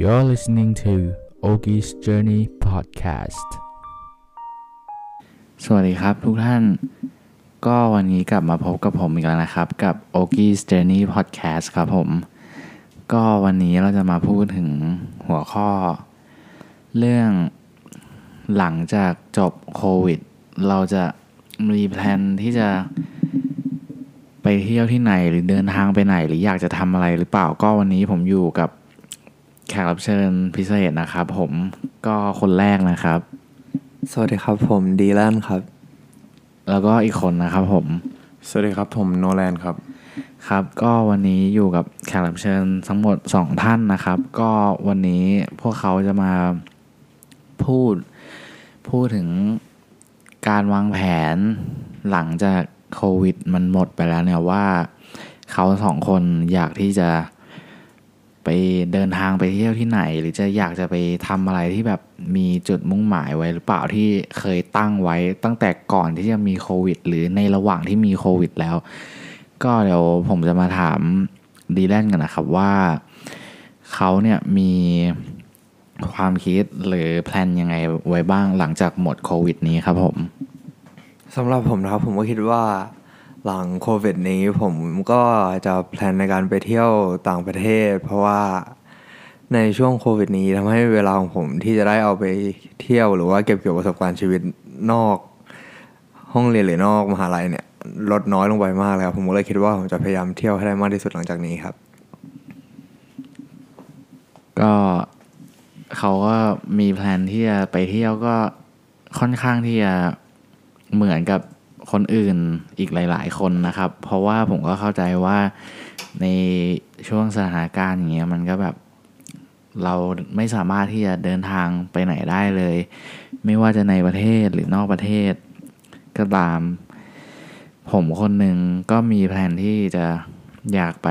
You're listening to Ogi's Journey Podcast สวัสดีครับทุกท่าน ก็วันนี้กลับมาพบกับผมอีกแล้วนะครับ กับ Ogi's Journey Podcast ครับผม ก็วันนี้เราจะมาพูดถึงหัวข้อ เรื่องหลังจากจบโควิด เราจะมีแพลนที่จะไปเที่ยวที่ไหนหรือเดินทางไปไหน หรืออยากจะทำอะไรหรือเปล่าก็วันนี้ผมอยู่กับ แขกรับเชิญพิเศษนะครับผมก็คนแรกนะครับ สวัสดีครับผมดีแลนครับ แล้วก็อีกคนนะครับผมสวัสดีครับผมโนแลนครับ ครับ ก็วันนี้อยู่กับแขกรับเชิญทั้งหมด 2 ท่านนะครับ ก็วันนี้พวกเขาจะมาพูดพูดถึงการวางแผนหลังจากโควิดมันหมดไปแล้วเนี่ยว่าเขาสองคนอยากที่จะ ไปเดินทางไปเที่ยวที่ไหน หรือจะอยากจะไปทำอะไรที่แบบมีจุดมุ่งหมายไว้หรือเปล่าที่เคยตั้งไว้ตั้งแต่ก่อนที่จะมีโควิด หรือในระหว่างที่มีโควิด แล้ว ก็เดี๋ยวผมจะมาถามดีแลนกันนะครับว่าเขาเนี่ยมีความคิดหรือแพลนยังไงไว้บ้างหลังจากหมดโควิด นี้ครับผมสำหรับผมนะครับผมก็คิดว่า หลังโควิดนี้ผมก็จะแพลนในการไปเที่ยวต่างประเทศ เพราะว่าในช่วงโควิดนี้ทำให้เวลาของผมที่จะได้เอาไปเที่ยวหรือว่าเก็บเกี่ยวประสบการณ์ชีวิตนอก ห้องเรียนหรือนอกมหาลัยเนี่ยลดน้อยลงไปมากเลยครับผมก็เลยคิดว่าผมจะพยายามเที่ยวให้ได้มากที่สุดหลังจากนี้ครับ ก็เขาก็มีแพลนที่จะไปเที่ยวก็ค่อนข้างที่จะเหมือนกับ คนอื่นอีกหลาย ๆ คนนะครับ เพราะว่าผมก็เข้าใจว่าในช่วงสถานการณ์อย่างเงี้ยมันก็แบบเราไม่สามารถที่จะเดินทางไปไหนได้เลย ไม่ว่าจะในประเทศหรือนอกประเทศก็ตาม ผมคนหนึ่งก็มีแผนที่จะอยากไป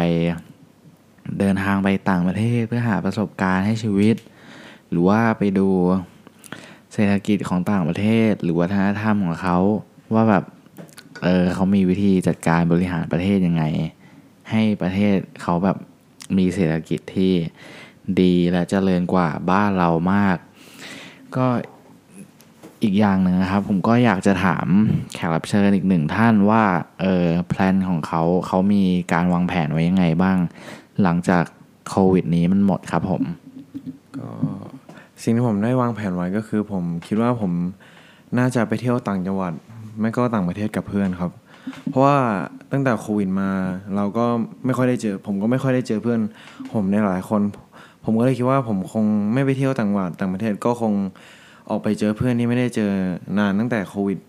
เดินทางไปต่างประเทศเพื่อหาประสบการณ์ให้ชีวิต หรือว่าไปดูเศรษฐกิจของต่างประเทศ หรือวัฒนธรรมของเขา ว่าแบบ เออเขามีวิธีจัดการบริหารประเทศยังไง ให้ประเทศเขาแบบมีเศรษฐกิจที่ดีและเจริญกว่าบ้านเรามาก ก็อีกอย่างหนึ่งนะครับ ผมก็อยากจะถามแขกรับเชิญอีกหนึ่งท่านว่าเออแพลนของเขาเขามีการวางแผนไว้ยังไงบ้าง หลังจากโควิดนี้มันหมดครับผมก็สิ่งที่ผมได้วางแผนไว้ก็คือ ผมคิดว่าผมน่าจะไปเที่ยวต่างจังหวัด ไม่ก็ต่างประเทศกับเพื่อนครับ เพราะว่าตั้งแต่โควิดมาเราก็ไม่ค่อยได้เจอ ผมก็ไม่ค่อยได้เจอเพื่อน ผมในหลายคน ผมก็เลยคิดว่าผมคงไม่ไปเที่ยวต่างจังหวัดต่างประเทศก็คงออกไปเจอเพื่อนที่ไม่ได้เจอนานตั้งแต่โควิด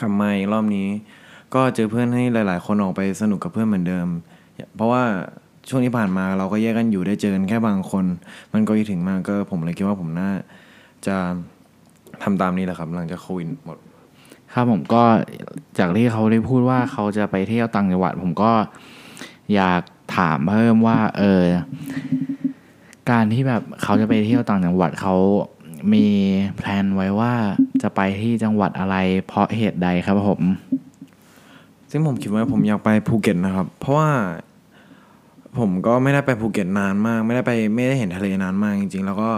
กลับมาอีกรอบนี้ ก็เจอเพื่อนให้หลาย ๆ คนออกไปสนุกกับเพื่อนเหมือนเดิม เพราะว่าช่วงที่ผ่านมาเราก็แยกกันอยู่ได้เจอกันแค่บางคน มันก็คิดถึงมากก็ผมเลยคิดว่าผมน่าจะทำตามนี้แหละครับ หลังจากโควิดหมด ครับผมก็จากที่เขาได้พูดว่าเขาจะไปเที่ยวต่างจังหวัด ผมก็อยากถามเพิ่มว่า เออ การที่แบบเขาจะไปเที่ยวต่างจังหวัดเขามี plan ไว้ว่าจะไปที่จังหวัดอะไร เพราะเหตุใดครับผม ซึ่งผมคิดว่าผมอยากไปภูเก็ตนะครับ เพราะว่าผมก็ไม่ได้ไปภูเก็ตนานมาก ไม่ได้ไปไม่ได้เห็นทะเลนานมากจริง ๆ แล้วก็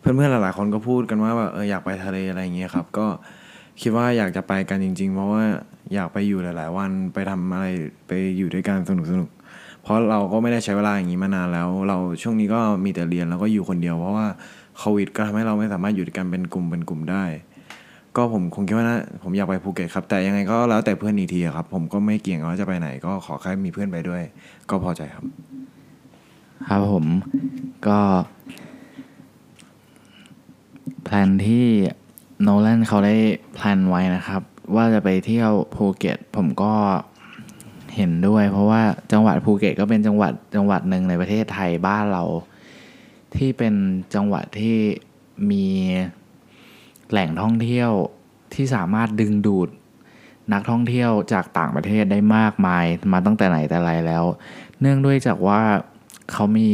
เพื่อนๆหลายๆคนก็พูดกันว่าแบบเอออยากไปทะเลอะไรอย่างเงี้ยครับ ก็ คิดว่าอยากจะไปกันจริง ๆ เพราะว่าอยากไปอยู่หลาย ๆ วันไปทำอะไรไปอยู่ด้วยกันสนุกๆเพราะเราก็ไม่ได้ใช้เวลาอย่างนี้มานานแล้ว เราช่วงนี้ก็มีแต่เรียนแล้วก็อยู่คนเดียวเพราะว่าโควิดก็ทำให้เราไม่สามารถอยู่ด้วยกันเป็นกลุ่มเป็นกลุ่มได้ ก็ผมคงคิดว่านะผมอยากไปภูเก็ตครับ แต่ยังไงก็แล้วแต่เพื่อนอีกทีครับ ผมก็ไม่เกี่ยงว่าจะไปไหน ก็ขอแค่มีเพื่อนไปด้วย ก็พอใจครับ ครับผมก็ plan ที่ โนแลนเขาได้ plan ไว้นะครับ ว่าจะไปเที่ยวภูเก็ต ผมก็เห็นด้วย เพราะว่าจังหวัดภูเก็ตก็เป็นจังหวัดจังหวัดหนึ่งในประเทศไทยบ้านเรา ที่เป็นจังหวัดที่มีแหล่งท่องเที่ยวที่สามารถดึงดูดนักท่องเที่ยวจากต่างประเทศได้มากมายมาตั้งแต่ไหนแต่ไรแล้ว เนื่องด้วยจากว่าเขามี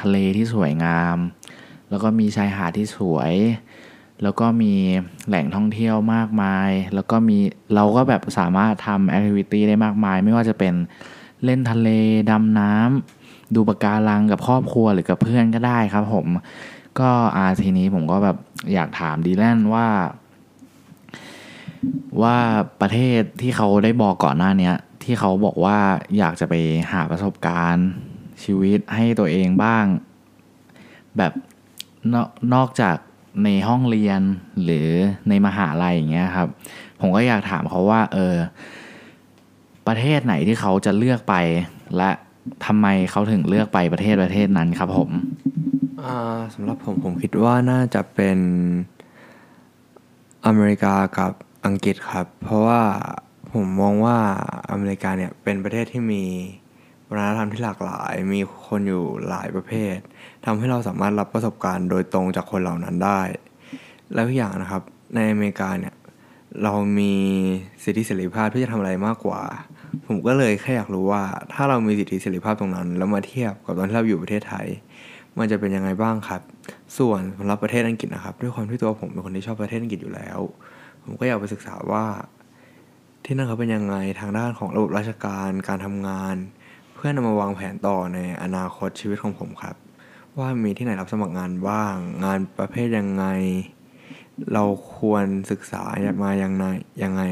ทะเลที่สวยงาม แล้วก็มีชายหาดที่สวย แล้วก็มีแหล่งท่องเที่ยวมากมาย แล้วก็มีเราก็แบบสามารถทำแอคทิวิตี้ได้มากมาย ไม่ว่าจะเป็นเล่นทะเลดำน้ำดูปะการังกับครอบครัวหรือกับเพื่อนก็ได้ครับผมก็อาทีนี้ผมก็แบบอยากถามดีแลนว่า ว่าประเทศที่เขาได้บอกก่อนหน้านี้ที่เขาบอกว่าอยากจะไปหาประสบการณ์ชีวิตให้ตัวเองบ้าง แบบนอนอกจาก ในห้องเรียนหรือในมหาลัยอย่างเงี้ยครับ ผมก็อยากถามเขาว่าเออประเทศไหนที่เขาจะเลือกไปและทำไมเขาถึงเลือกไปประเทศประเทศนั้นครับผมสำหรับผมผมคิดว่าน่าจะเป็นอเมริกากับอังกฤษครับ เพราะว่าผมมองว่าอเมริกาเนี่ยเป็นประเทศที่มี วัฒนธรรมที่หลากหลายมีคนอยู่หลายประเภททำให้เราสามารถรับประสบการณ์โดยตรงจากคนเหล่านั้นได้ แล้วอีกอย่างนะครับในอเมริกาเนี่ยเรามีสิทธิเสรีภาพที่จะทำอะไรมากกว่า ผมก็เลยแค่อยากรู้ว่า ถ้าเรามีสิทธิเสรีภาพตรงนั้น แล้วมาเทียบกับตอนที่เราอยู่ประเทศไทย มันจะเป็นยังไงบ้างครับ ส่วนสำหรับประเทศอังกฤษนะครับ ด้วยความที่ตัวผมเป็นคนที่ชอบประเทศอังกฤษอยู่แล้ว ผมก็อยากไปศึกษาว่า ที่นั่นเขาเป็นยังไงทางด้านของระบบราชการการทำงาน เพื่อนำมาวางแผนต่อในอนาคตชีวิตของผมครับ ว่ามีที่ไหนรับสมัครงานบ้าง งานประเภทยังไง เราควรศึกษามายังไงยังไง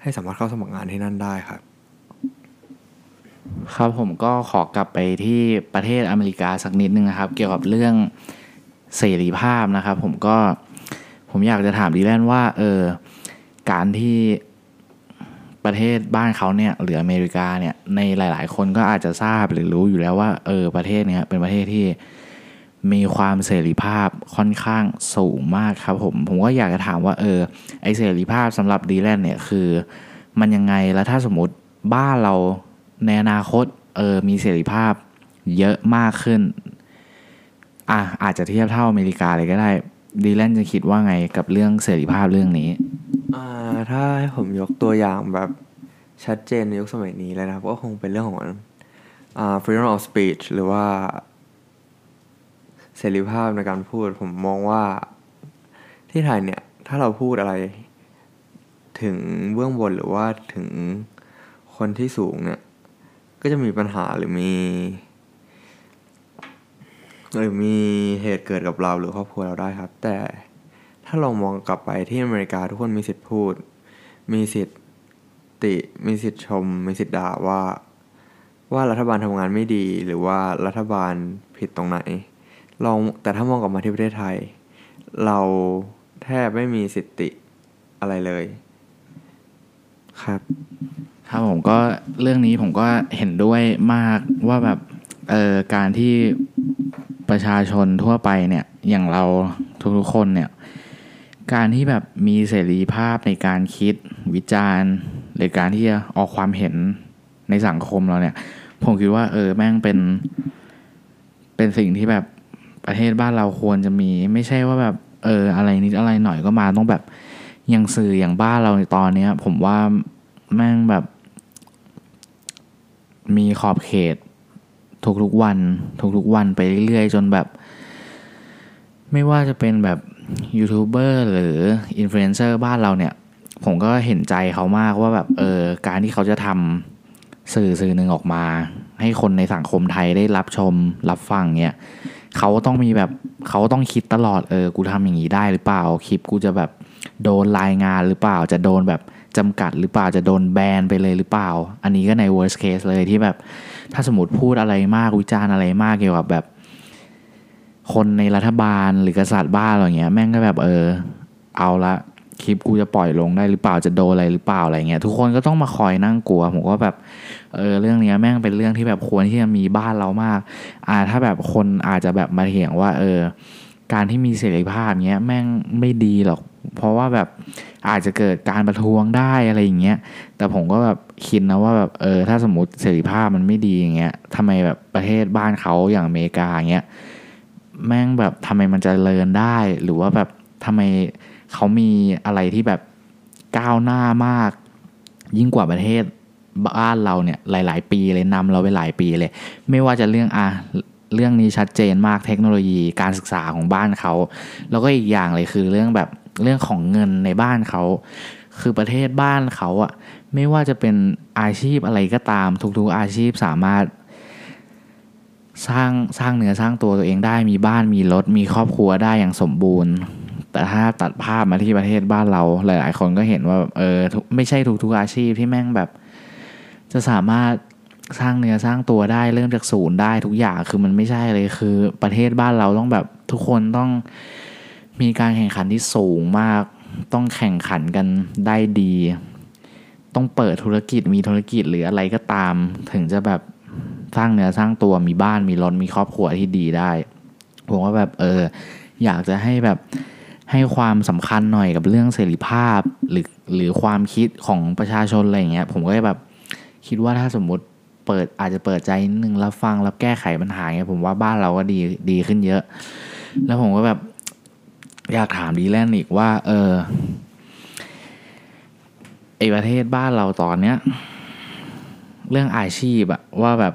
ให้สามารถเข้าสมัครงานที่นั่นได้ครับ ครับผมก็ขอกลับไปที่ประเทศอเมริกาสักนิดนึงนะครับ เกี่ยวกับเรื่องเสรีภาพนะครับ ผมก็ผมอยากจะถามดีแลนว่าเออการที่ ประเทศบ้านเขาเนี่ยหรืออเมริกาเนี่ยในหลาย ๆ คนก็อาจจะทราบหรือรู้อยู่แล้วว่าเออประเทศเนี้ยเป็นประเทศที่มีความเสรีภาพค่อนข้างสูงมากครับผมผมก็อยากจะถามว่าเออไอเสรีภาพสำหรับดีแลนเนี่ยคือ มันยังไงแล้วถ้าสมมติบ้านเราในอนาคตเออมีเสรีภาพเยอะมากขึ้นอะอาจจะเทียบเท่าอเมริกาเลยก็ได้ดีแลนจะคิดว่าไงกับเรื่องเสรีภาพเรื่องนี้ ถ้าให้ผมยกตัวอย่างแบบชัดเจนในยุคสมัยนี้เลยนะครับ ก็คงเป็นเรื่องของอ่า freedom of speech หรือว่าเสรีภาพในการพูด ผมมองว่าที่ไทยเนี่ย ถ้าเราพูดอะไร ถึงเบื้องบนหรือว่าถึงคนที่สูงเนี่ย ก็จะมีปัญหาหรือมีหรือมีเหตุเกิดกับเราหรือครอบครัวเราได้ครับ แต่ ถ้าเรามองกลับไปที่อเมริกาทุกคนมีสิทธิ์พูด มีสิทธิ์ติ มีสิทธิ์ชม มีสิทธิ์ด่าว่า ว่ารัฐบาลทำงานไม่ดี หรือว่ารัฐบาลผิดตรงไหน ลองแต่ถ้ามองกลับมาที่ประเทศไทย เราแทบไม่มีสิทธิอะไรเลย ครับครับผมก็เรื่องนี้ผมก็เห็นด้วยมากว่าแบบเออการที่ประชาชนทั่วไปเนี่ย อย่างเราทุกๆคนเนี่ย การที่แบบมีเสรีภาพในการคิดวิจารณ์หรือการที่จะออกความเห็นในสังคมเราเนี่ย ผมคิดว่า เออแม่งเป็น เป็นสิ่งที่แบบประเทศบ้านเราควรจะมี ไม่ใช่ว่าแบบ เออ อะไรนิดอะไรหน่อยก็มาต้องแบบอย่างสื่ออย่างบ้านเราในตอนเนี้ย ผมว่าแม่งแบบ มีขอบเขตทุกๆวัน ทุกๆวันไปเรื่อยๆ จนแบบ ไม่ว่าจะเป็นแบบยูทูบเบอร์หรืออินฟลูเอนเซอร์บ้านเราเนี่ย ผมก็เห็นใจเขามากว่าแบบเออการที่เขาจะทำสื่อสื่อหนึ่งออกมา ให้คนในสังคมไทยได้รับชมรับฟังเนี่ยเขาต้องมีแบบเขาต้องคิดตลอดเออกูทำอย่างนี้ได้หรือเปล่าคลิปกูจะแบบโดนรายงานหรือเปล่า จะโดนแบบจำกัดหรือเปล่าจะโดนแบนไปเลยหรือเปล่า อันนี้ก็ใน worst case เลยที่แบบ ถ้าสมมติพูดอะไรมากวิจารณ์อะไรมากเกี่ยวกับแบบ คนในรัฐบาลหรือกษัตริย์บ้านอะไรเงี้ย แม่งก็แบบเออ เอาละคลิปกูจะปล่อยลงได้หรือเปล่าจะโดนอะไรหรือเปล่าอะไรเงี้ยทุกคนก็ต้องมาคอยนั่งกลัวผมก็แบบเออเรื่องเนี้ยแม่งเป็นเรื่องที่แบบควรที่จะมีบ้านเรามาก อ่าถ้าแบบคนอาจจะแบบมาเถียงว่า เออ การที่มีเสรีภาพเนี้ยแม่งไม่ดีหรอก เพราะว่าแบบอาจจะเกิดการประท้วงได้อะไรอย่างเงี้ยแต่ผมก็แบบคิดนะว่าแบบเออถ้าสมมติเสรีภาพมันไม่ดีอย่างเงี้ยทำไมแบบประเทศบ้านเขาอย่างอเมริกาเงี้ย แม่งแบบทำไมมันจะเจริญได้ หรือว่าแบบทำไมเขามีอะไรที่แบบก้าวหน้ามาก ยิ่งกว่าประเทศบ้านเราเนี่ยหลาย ๆ ปีเลยนำเราไปหลายปีเลย ไม่ว่าจะเรื่องอะเรื่องนี้ชัดเจนมากเทคโนโลยีการศึกษาของบ้านเขา แล้วก็อีกอย่างเลยคือเรื่องแบบเรื่องของเงินในบ้านเขา คือประเทศบ้านเขาอะไม่ว่าจะเป็นอาชีพอะไรก็ตาม ทุกๆอาชีพสามารถ สร้างสร้างเนื้อสร้างตัวตัวเองได้มีบ้านมีรถมีครอบครัวได้อย่างสมบูรณ์ แต่ถ้าตัดภาพมาที่ประเทศบ้านเราหลาย ๆ คนก็เห็นว่าเออไม่ใช่ทุกๆอาชีพที่แม่งแบบ จะสามารถสร้างเนื้อสร้างตัวได้เริ่มจากศูนย์ได้ทุกอย่างคือมันไม่ใช่เลยคือประเทศบ้านเราต้องแบบทุกคนต้องมีการแข่งขันที่สูงมาก ต้องแข่งขันกันได้ดี ต้องเปิดธุรกิจมีธุรกิจหรืออะไรก็ตาม ถึงจะแบบ สร้างเนื้อสร้างตัวมีบ้านมีรถมีครอบครัวที่ดีได้ ผมว่าแบบเอออยากจะให้แบบให้ความสำคัญหน่อยกับเรื่องเสรีภาพหรือหรือความคิดของประชาชนอะไรอย่างเงี้ยผมก็แบบคิดว่าถ้าสมมติเปิดอาจจะเปิดใจนิดนึงรับฟังรับแก้ไขปัญหาเงี้ยผมว่าบ้านเราก็ดีดีขึ้นเยอะ แล้วผมก็แบบอยากถามดีแลนด์อีกว่า เออไอประเทศบ้านเราตอนเนี้ย เรื่องอาชีพอะว่าแบบ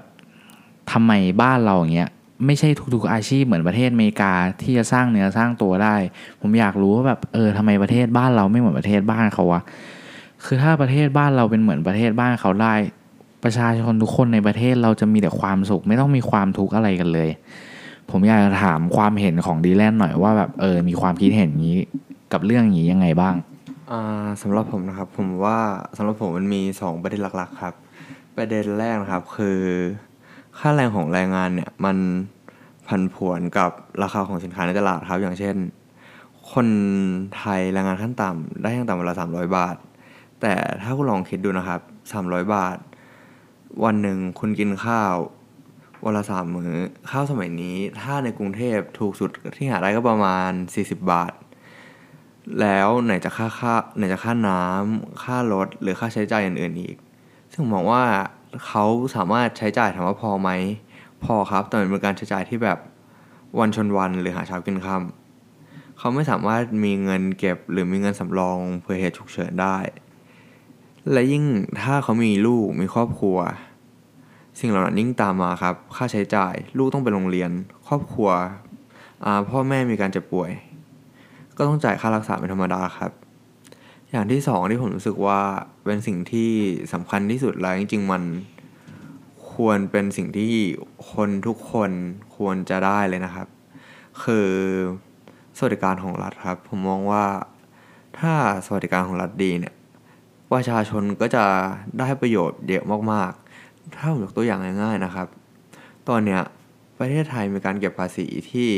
ทำไมบ้านเราอย่างเงี้ยไม่ใช่ทุกๆอาชีพเหมือนประเทศอเมริกาที่จะสร้างเนื้อสร้างตัวได้ ผมอยากรู้ว่าแบบเออทำไมประเทศบ้านเราไม่เหมือนประเทศบ้านเขาวะคือถ้าประเทศบ้านเราเป็นเหมือนประเทศบ้านเขาได้ ประชาชนทุกคนในประเทศเราจะมีแต่ความสุข ไม่ต้องมีความทุกข์อะไรกันเลย ผมอยากจะถามความเห็นของดีแลนหน่อยว่าแบบเออมีความคิดเห็นนี้กับเรื่องนี้ยังไงบ้างอ่าสำหรับผมนะครับผมว่าสำหรับผมมันมีสองประเด็นหลักๆครับ ประเด็นแรกนะครับคือ ค่าแรงของแรงงานเนี่ยมันผันผวนกับราคาของสินค้าในตลาดครับ อย่างเช่น คนไทยแรงงานขั้นต่ำได้ยังต่ำวันละสามร้อยบาท แต่ถ้าคุณลองคิดดูนะครับสามร้อยบาท วันหนึ่งคุณกินข้าววันละสามมื้อข้าวสมัยนี้ ถ้าในกรุงเทพถูกสุดที่หาได้ก็ประมาณ 40 บาท แล้วไหนจะค่าค่าไหนจะค่าน้ำค่ารถหรือค่าใช้จ่ายอื่นๆอีก ซึ่งมองว่า เขาสามารถใช้จ่ายถามว่าพอไหม พอครับ แต่มันเป็นการใช้จ่ายที่แบบวันชนวันหรือหาเช้ากินค่ำเขาไม่สามารถมีเงินเก็บหรือมีเงินสำรองเพื่อเหตุฉุกเฉินได้ และยิ่งถ้าเขามีลูกมีครอบครัว สิ่งเหล่านั้นยิ่งตามมาครับ ค่าใช้จ่าย ลูกต้องไปโรงเรียน ครอบครัวพ่อแม่มีการเจ็บป่วย ก็ต้องจ่ายค่ารักษาเป็นธรรมดาครับ อย่างที่สองที่ผมรู้สึกว่าเป็นสิ่งที่สำคัญที่สุดแล้วจริงๆมันควรเป็นสิ่งที่คนทุกคนควรจะได้เลยนะครับ คือสวัสดิการของรัฐครับ ผมมองว่าถ้าสวัสดิการของรัฐดีเนี่ยประชาชนก็จะได้ประโยชน์เยอะมากๆ ถ้าผมยกตัวอย่างง่ายๆนะครับ ตอนเนี้ยประเทศไทยมีการเก็บภาษีที่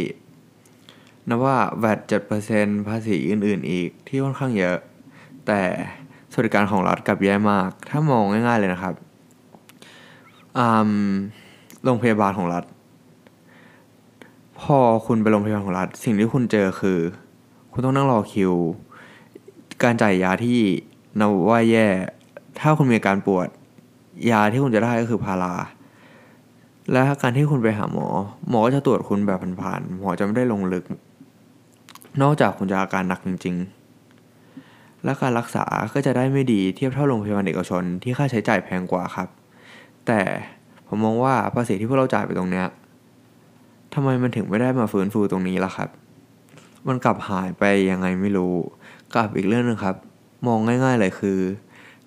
นับว่า VAT 7%ภาษีอื่นๆ อีกที่ค่อนข้างเยอะ แต่สวัสดิการของรัฐกับแย่มาก ถ้ามองง่ายๆเลยนะครับอืมโรงพยาบาลของรัฐ พอคุณไปโรงพยาบาลของรัฐ สิ่งที่คุณเจอคือ คุณต้องนั่งรอคิว การจ่ายยาที่นับว่าแย่ ถ้าคุณมีอาการปวด ยาที่คุณจะได้ก็คือพาราและการที่คุณไปหาหมอ หมอก็จะตรวจคุณแบบผ่านๆหมอจะไม่ได้ลงลึก นอกจากคุณจะอาการหนักจริง ๆ และการรักษาก็จะได้ไม่ดีเทียบเท่าโรงพยาบาลเอกชนที่ค่าใช้จ่ายแพงกว่าครับ แต่ผมมองว่าภาษีที่พวกเราจ่ายไปตรงเนี้ยทำไมมันถึงไม่ได้มาฟื้นฟูตรงนี้ล่ะครับ มันกลับหายไปยังไงไม่รู้กับอีกเรื่องหนึงครับ มองง่าย ๆเลยคือ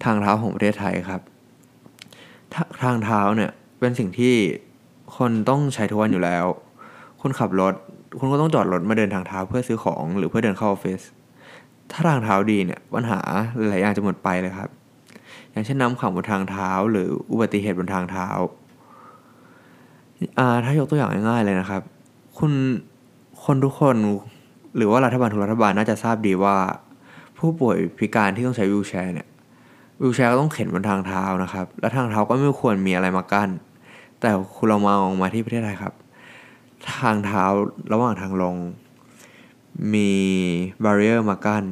ทางเท้าของประเทศไทยครับทาทางเท้าเนี่ยเป็นสิ่งที่คนต้องใช้ทุกวันอยู่แล้วคุณขับรถคุณก็ต้องจอดรถมาเดินทางเท้าเพื่อซื้อของหรือเพื่อเดินเข้าออฟฟิศ ถ้าทางเท้าดีเนี่ยปัญหาหลายอย่างจะหมดไปเลยครับ อย่างเช่นน้ำขังบนทางเท้า หรืออุบัติเหตุบนทางเท้าอ่าถ้ายกตัวอย่างง่ายๆเลยนะครับ คุณคนทุกคนหรือว่ารัฐบาลทุกรัฐบาลน่าจะทราบดีว่า ผู้ป่วยพิการที่ต้องใช้วีลแชร์เนี่ยวีลแชร์ก็ต้องเข็นบนทางเท้านะครับ และทางเท้าก็ไม่ควรมีอะไรมากั้นแต่คุณเรามองมาที่ประเทศไทยครับ ทางเท้าระหว่างทางลง มีบารีเออร์มากั้น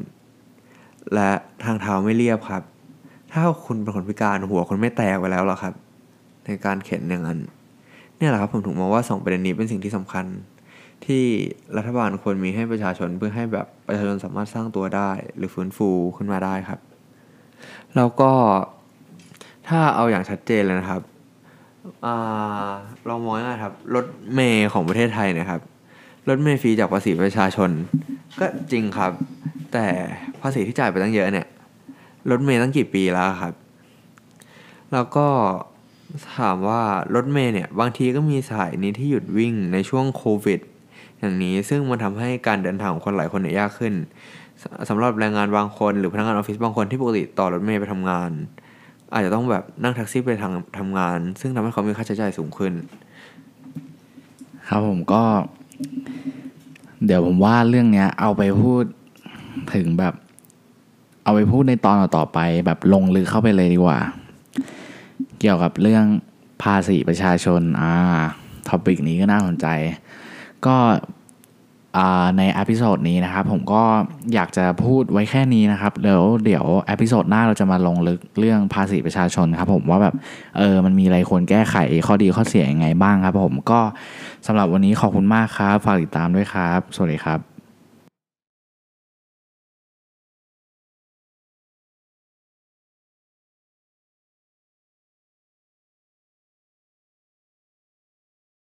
และทางเท้าไม่เรียบครับ ถ้าคุณเป็นคนพิการหัวคุณไม่แตกไปแล้วหรอครับ ในการเข็นอย่างนั้นเนี่ยแหละครับผมถึงมองว่าสองประเด็นนี้เป็นสิ่งที่สำคัญ ที่รัฐบาลควรมีให้ประชาชนเพื่อให้แบบประชาชนสามารถสร้างตัวได้ หรือฟื้นฟูขึ้นมาได้ครับ แล้วก็ถ้าเอาอย่างชัดเจนเลยนะครับอ่าเรามองง่ายครับรถเมย์ของประเทศไทยนะครับ รถเมย์ฟรีจากภาษีประชาชน ก็จริงครับ แต่ภาษีที่จ่ายไปตั้งเยอะเนี่ยรถเมย์ตั้งกี่ปีแล้วครับ แล้วก็ถามว่ารถเมล์เนี่ยบางทีก็มีสายนี้ที่หยุดวิ่งในช่วงโควิดอย่างนี้ซึ่งมันทำให้การเดินทางของคนหลายคนเนี่ยยากขึ้นสำหรับแรงงานบางคน หรือพนักงานออฟฟิศบางคนที่ปกติต่อรถเมล์ไปทำงาน อาจจะต้องแบบนั่งแท็กซี่ไปทางทำงาน ซึ่งทำให้เขามีค่าใช้จ่ายสูงขึ้น ครับผมก็ เดี๋ยวผมว่าเรื่องเนี้ย เอาไปพูดถึงแบบ เอาไปพูดในตอนต่อไป แบบลงลึกเข้าไปเลยดีกว่า เกี่ยวกับเรื่องภาษีประชาชน อ่า topic นี้ก็น่าสนใจ ก็ ใน episode นี้นะครับ ผมก็อยากจะพูดไว้แค่นี้นะครับเดี๋ยวเดี๋ยว episode หน้าเราจะมาลงลึกเรื่องภาษีประชาชนครับผมว่าแบบเออมันมีอะไรควรแก้ไขข้อดีข้อเสียยังไงบ้างครับผมก็สำหรับวันนี้ขอบคุณมากครับ ฝากติดตามด้วยครับ สวัสดีครับ